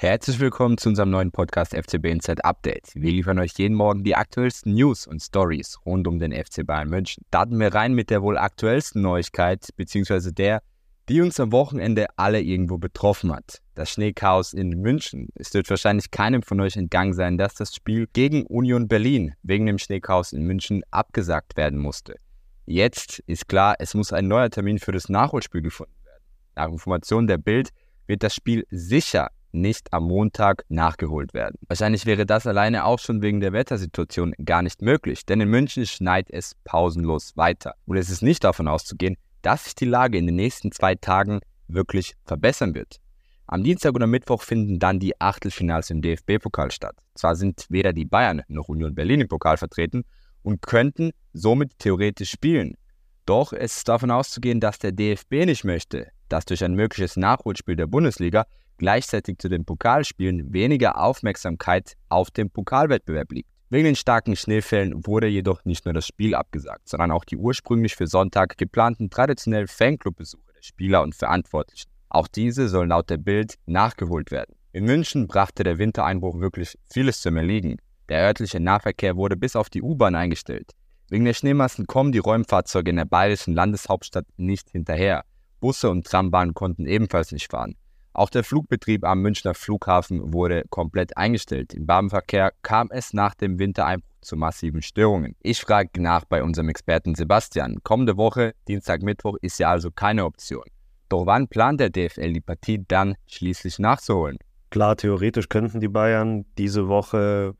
Herzlich willkommen zu unserem neuen Podcast FCB Inside Update. Wir liefern euch jeden Morgen die aktuellsten News und Stories rund um den FC Bayern München. Starten wir rein mit der wohl aktuellsten Neuigkeit, beziehungsweise der, die uns am Wochenende alle irgendwo betroffen hat. Das Schneechaos in München. Es wird wahrscheinlich keinem von euch entgangen sein, dass das Spiel gegen Union Berlin wegen dem Schneechaos in München abgesagt werden musste. Jetzt ist klar, es muss ein neuer Termin für das Nachholspiel gefunden werden. Nach Informationen der Bild wird das Spiel sicher nicht am Montag nachgeholt werden. Wahrscheinlich wäre das alleine auch schon wegen der Wettersituation gar nicht möglich, denn in München schneit es pausenlos weiter. Und es ist nicht davon auszugehen, dass sich die Lage in den nächsten zwei Tagen wirklich verbessern wird. Am Dienstag oder Mittwoch finden dann die Achtelfinals im DFB-Pokal statt. Zwar sind weder die Bayern noch Union Berlin im Pokal vertreten und könnten somit theoretisch spielen. Doch es ist davon auszugehen, dass der DFB nicht möchte, dass durch ein mögliches Nachholspiel der Bundesliga gleichzeitig zu den Pokalspielen weniger Aufmerksamkeit auf dem Pokalwettbewerb liegt. Wegen den starken Schneefällen wurde jedoch nicht nur das Spiel abgesagt, sondern auch die ursprünglich für Sonntag geplanten traditionellen Fanclubbesuche der Spieler und Verantwortlichen. Auch diese sollen laut der Bild nachgeholt werden. In München brachte der Wintereinbruch wirklich vieles zum Erliegen. Der örtliche Nahverkehr wurde bis auf die U-Bahn eingestellt. Wegen der Schneemassen kommen die Räumfahrzeuge in der bayerischen Landeshauptstadt nicht hinterher. Busse und Trambahnen konnten ebenfalls nicht fahren. Auch der Flugbetrieb am Münchner Flughafen wurde komplett eingestellt. Im Bahnverkehr kam es nach dem Wintereinbruch zu massiven Störungen. Ich frage nach bei unserem Experten Sebastian. Kommende Woche, Dienstag, Mittwoch, ist ja also keine Option. Doch wann plant der DFL die Partie dann schließlich nachzuholen? Klar, theoretisch könnten die Bayern diese Woche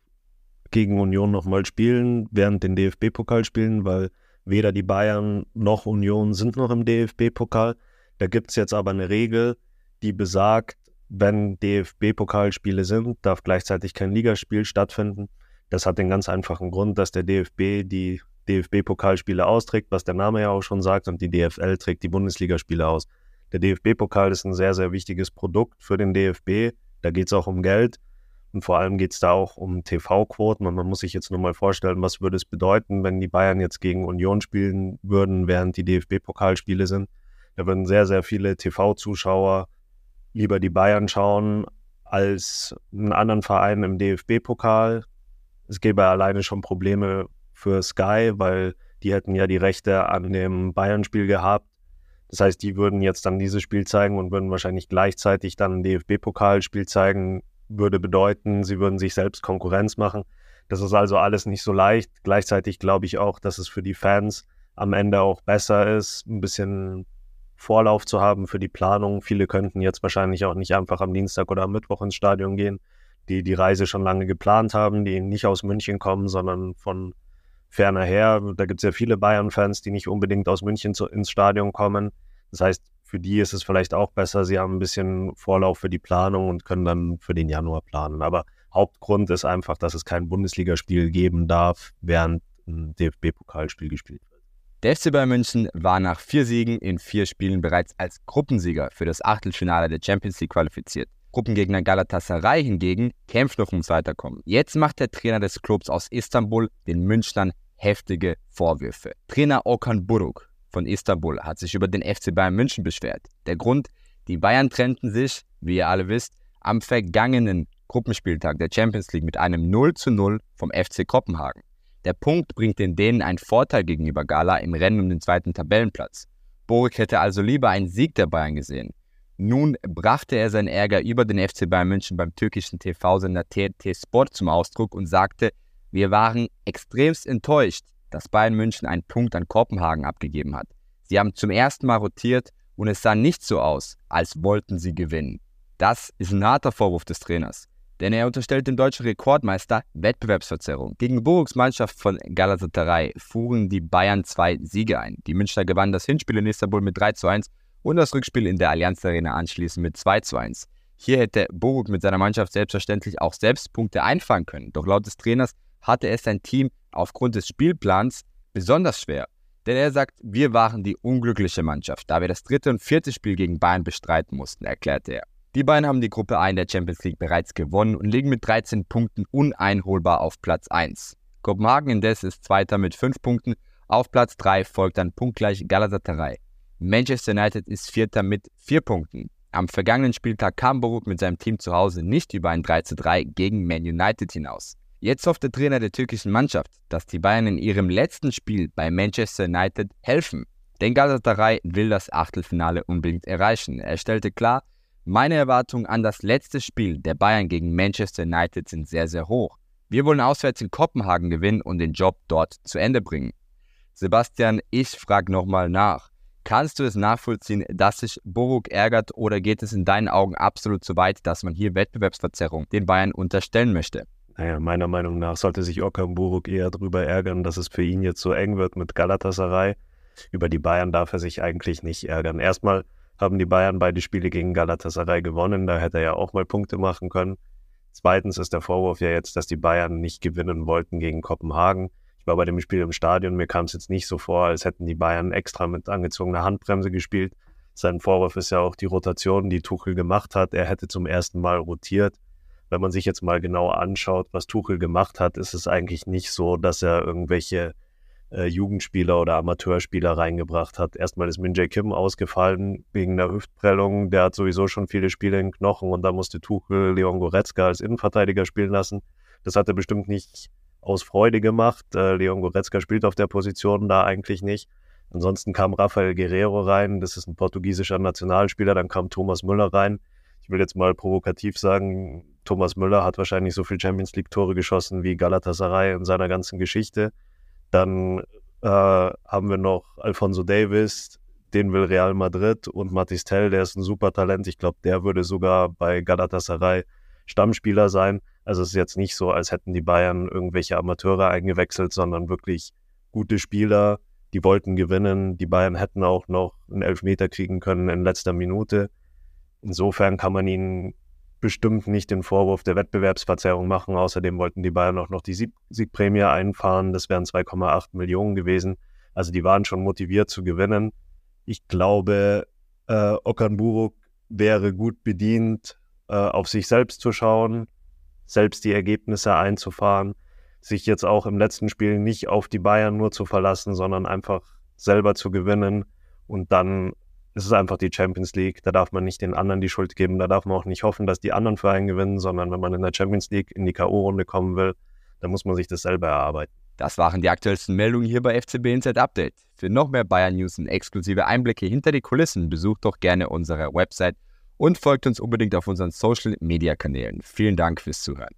gegen Union nochmal spielen, während den DFB-Pokal spielen, weil weder die Bayern noch Union sind noch im DFB-Pokal. Da gibt es jetzt aber eine Regel, die besagt, wenn DFB-Pokalspiele sind, darf gleichzeitig kein Ligaspiel stattfinden. Das hat den ganz einfachen Grund, dass der DFB die DFB-Pokalspiele austrägt, was der Name ja auch schon sagt, und die DFL trägt die Bundesligaspiele aus. Der DFB-Pokal ist ein sehr, sehr wichtiges Produkt für den DFB. Da geht es auch um Geld und vor allem geht es da auch um TV-Quoten. Und man muss sich jetzt nur mal vorstellen, was würde es bedeuten, wenn die Bayern jetzt gegen Union spielen würden, während die DFB-Pokalspiele sind. Da würden sehr, sehr viele TV-Zuschauer lieber die Bayern schauen als einen anderen Verein im DFB-Pokal. Es gäbe alleine schon Probleme für Sky, weil die hätten ja die Rechte an dem Bayern-Spiel gehabt. Das heißt, die würden jetzt dann dieses Spiel zeigen und würden wahrscheinlich gleichzeitig dann ein DFB-Pokalspiel zeigen. Würde bedeuten, sie würden sich selbst Konkurrenz machen. Das ist also alles nicht so leicht. Gleichzeitig glaube ich auch, dass es für die Fans am Ende auch besser ist, ein bisschen Vorlauf zu haben für die Planung. Viele könnten jetzt wahrscheinlich auch nicht einfach am Dienstag oder am Mittwoch ins Stadion gehen, die die Reise schon lange geplant haben, die nicht aus München kommen, sondern von ferner her. Da gibt es ja viele Bayern-Fans, die nicht unbedingt aus München zu, ins Stadion kommen. Das heißt, für die ist es vielleicht auch besser, sie haben ein bisschen Vorlauf für die Planung und können dann für den Januar planen. Aber Hauptgrund ist einfach, dass es kein Bundesligaspiel geben darf, während ein DFB-Pokalspiel gespielt wird. Der FC Bayern München war nach vier Siegen in vier Spielen bereits als Gruppensieger für das Achtelfinale der Champions League qualifiziert. Gruppengegner Galatasaray hingegen kämpft noch ums Weiterkommen. Jetzt macht der Trainer des Clubs aus Istanbul den Münchnern heftige Vorwürfe. Trainer Okan Buruk von Istanbul hat sich über den FC Bayern München beschwert. Der Grund, die Bayern trennten sich, wie ihr alle wisst, am vergangenen Gruppenspieltag der Champions League mit einem 0 zu 0 vom FC Kopenhagen. Der Punkt bringt den Dänen einen Vorteil gegenüber Gala im Rennen um den zweiten Tabellenplatz. Borik hätte also lieber einen Sieg der Bayern gesehen. Nun brachte er seinen Ärger über den FC Bayern München beim türkischen TV-Sender TT Sport zum Ausdruck und sagte, wir waren extremst enttäuscht, dass Bayern München einen Punkt an Kopenhagen abgegeben hat. Sie haben zum ersten Mal rotiert und es sah nicht so aus, als wollten sie gewinnen. Das ist ein harter Vorwurf des Trainers denn er unterstellt dem deutschen Rekordmeister Wettbewerbsverzerrung. Gegen Borugs Mannschaft von Galatasaray fuhren die Bayern zwei Siege ein. Die Münchner gewannen das Hinspiel in Istanbul mit 3 zu 1 und das Rückspiel in der Allianz Arena anschließend mit 2 zu 1. Hier hätte Borug mit seiner Mannschaft selbstverständlich auch selbst Punkte einfahren können, doch laut des Trainers hatte es sein Team aufgrund des Spielplans besonders schwer. Denn er sagt, wir waren die unglückliche Mannschaft, da wir das dritte und vierte Spiel gegen Bayern bestreiten mussten, erklärte er. Die beiden haben die Gruppe A in der Champions League bereits gewonnen und liegen mit 13 Punkten uneinholbar auf Platz 1. Kopenhagen indes ist Zweiter mit 5 Punkten. Auf Platz 3 folgt dann punktgleich Galatasaray. Manchester United ist Vierter mit 4 Punkten. Am vergangenen Spieltag kam Boruk mit seinem Team zu Hause nicht über ein 3:3 gegen Man United hinaus. Jetzt hofft der Trainer der türkischen Mannschaft, dass die Bayern in ihrem letzten Spiel bei Manchester United helfen. Denn Galatasaray will das Achtelfinale unbedingt erreichen. Er stellte klar, meine Erwartungen an das letzte Spiel der Bayern gegen Manchester United sind sehr, sehr hoch. Wir wollen auswärts in Kopenhagen gewinnen und den Job dort zu Ende bringen. Sebastian, ich frage nochmal nach. Kannst du es nachvollziehen, dass sich Boruk ärgert oder geht es in deinen Augen absolut zu weit, dass man hier Wettbewerbsverzerrung den Bayern unterstellen möchte? Naja, meiner Meinung nach sollte sich Okan Buruk eher darüber ärgern, dass es für ihn jetzt so eng wird mit Galatasaray. Über die Bayern darf er sich eigentlich nicht ärgern. Erstmal haben die Bayern beide Spiele gegen Galatasaray gewonnen, da hätte er ja auch mal Punkte machen können. Zweitens ist der Vorwurf ja jetzt, dass die Bayern nicht gewinnen wollten gegen Kopenhagen. Ich war bei dem Spiel im Stadion, mir kam es jetzt nicht so vor, als hätten die Bayern extra mit angezogener Handbremse gespielt. Sein Vorwurf ist ja auch die Rotation, die Tuchel gemacht hat. Er hätte zum ersten Mal rotiert. Wenn man sich jetzt mal genau anschaut, was Tuchel gemacht hat, ist es eigentlich nicht so, dass er irgendwelche äh, Jugendspieler oder Amateurspieler reingebracht hat. Erstmal ist Min Jae Kim ausgefallen wegen einer Hüftprellung. Der hat sowieso schon viele Spiele in Knochen und da musste Tuchel Leon Goretzka als Innenverteidiger spielen lassen. Das hat er bestimmt nicht aus Freude gemacht. Äh, Leon Goretzka spielt auf der Position da eigentlich nicht. Ansonsten kam Rafael Guerrero rein, das ist ein portugiesischer Nationalspieler, dann kam Thomas Müller rein. Ich will jetzt mal provokativ sagen, Thomas Müller hat wahrscheinlich so viel Champions League Tore geschossen wie Galatasaray in seiner ganzen Geschichte. Dann äh, haben wir noch Alfonso Davis, den will Real Madrid und Matis Tell, der ist ein super Talent. Ich glaube, der würde sogar bei Galatasaray Stammspieler sein. Also es ist jetzt nicht so, als hätten die Bayern irgendwelche Amateure eingewechselt, sondern wirklich gute Spieler, die wollten gewinnen. Die Bayern hätten auch noch einen Elfmeter kriegen können in letzter Minute. Insofern kann man ihnen bestimmt nicht den Vorwurf der Wettbewerbsverzerrung machen. Außerdem wollten die Bayern auch noch die Sieg Siegprämie einfahren. Das wären 2,8 Millionen gewesen. Also die waren schon motiviert zu gewinnen. Ich glaube, äh, Okanburuk wäre gut bedient, äh, auf sich selbst zu schauen, selbst die Ergebnisse einzufahren, sich jetzt auch im letzten Spiel nicht auf die Bayern nur zu verlassen, sondern einfach selber zu gewinnen und dann es ist einfach die Champions League. Da darf man nicht den anderen die Schuld geben. Da darf man auch nicht hoffen, dass die anderen Vereine gewinnen, sondern wenn man in der Champions League in die K.O.-Runde kommen will, dann muss man sich das selber erarbeiten. Das waren die aktuellsten Meldungen hier bei FCB Inside Update. Für noch mehr Bayern News und exklusive Einblicke hinter die Kulissen besucht doch gerne unsere Website und folgt uns unbedingt auf unseren Social Media Kanälen. Vielen Dank fürs Zuhören.